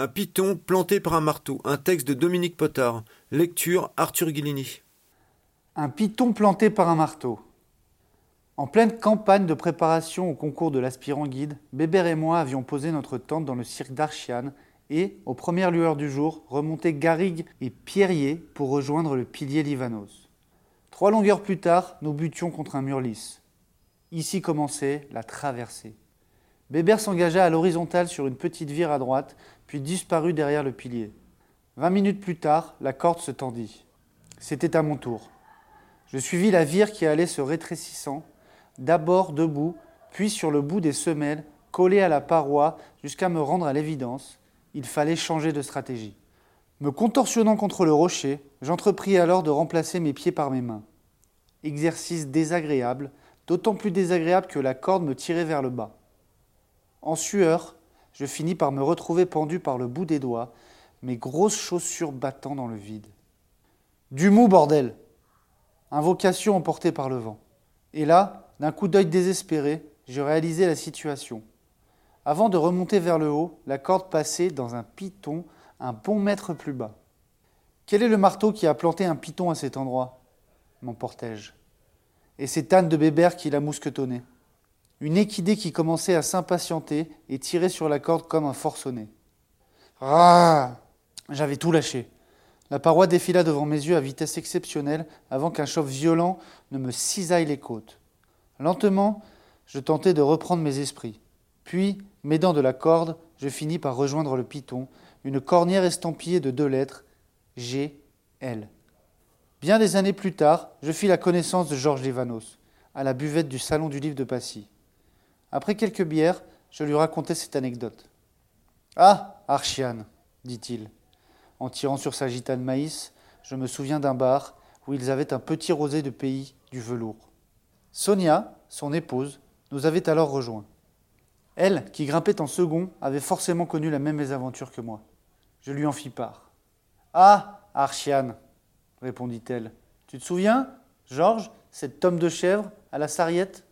Un python planté par un marteau. Un texte de Dominique Potard. Lecture Arthur Guillini. Un python planté par un marteau. En pleine campagne de préparation au concours de l'aspirant guide, Bébert et moi avions posé notre tente dans le cirque d'Archiane et, aux premières lueurs du jour, remonté Garrigue et Pierrier pour rejoindre le pilier Livanos. Trois longueurs plus tard, nous butions contre un mur lisse. Ici commençait la traversée. Bébert s'engagea à l'horizontale sur une petite vire à droite, puis disparut derrière le pilier. Vingt minutes plus tard, la corde se tendit. C'était à mon tour. Je suivis la vire qui allait se rétrécissant, d'abord debout, puis sur le bout des semelles, collé à la paroi, jusqu'à me rendre à l'évidence. Il fallait changer de stratégie. Me contorsionnant contre le rocher, j'entrepris alors de remplacer mes pieds par mes mains. Exercice désagréable, d'autant plus désagréable que la corde me tirait vers le bas. En sueur, je finis par me retrouver pendu par le bout des doigts, mes grosses chaussures battant dans le vide. Du mou, bordel Invocation emportée par le vent. Et là, d'un coup d'œil désespéré, je réalisais la situation. Avant de remonter vers le haut, la corde passait dans un piton un bon mètre plus bas. Quel est le marteau qui a planté un piton à cet endroit? M'emportai-je. Et c'est Anne de Bébert qui l'a mousquetonné. Une équidée qui commençait à s'impatienter et tirer sur la corde comme un forcené. Ah J'avais tout lâché. La paroi défila devant mes yeux à vitesse exceptionnelle avant qu'un choc violent ne me cisaille les côtes. Lentement, je tentai de reprendre mes esprits. Puis, m'aidant de la corde, je finis par rejoindre le piton, une cornière estampillée de deux lettres G, L. Bien des années plus tard, je fis la connaissance de Georges Livanos, à la buvette du salon du livre de Passy. Après quelques bières, je lui racontai cette anecdote. Ah, Archiane, dit-il. En tirant sur sa gitane maïs, je me souviens d'un bar où ils avaient un petit rosé de pays du velours. Sonia, son épouse, nous avait alors rejoints. Elle, qui grimpait en second, avait forcément connu la même mésaventure que moi. Je lui en fis part. Ah, Archiane, répondit-elle. Tu te souviens, Georges, cette tome de chèvre à la sarriette?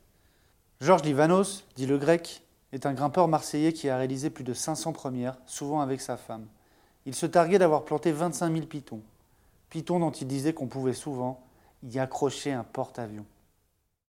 Georges Livanos, dit le grec, est un grimpeur marseillais qui a réalisé plus de 500 premières, souvent avec sa femme. Il se targuait d'avoir planté 25 000 pitons. Pitons dont il disait qu'on pouvait souvent y accrocher un porte-avions.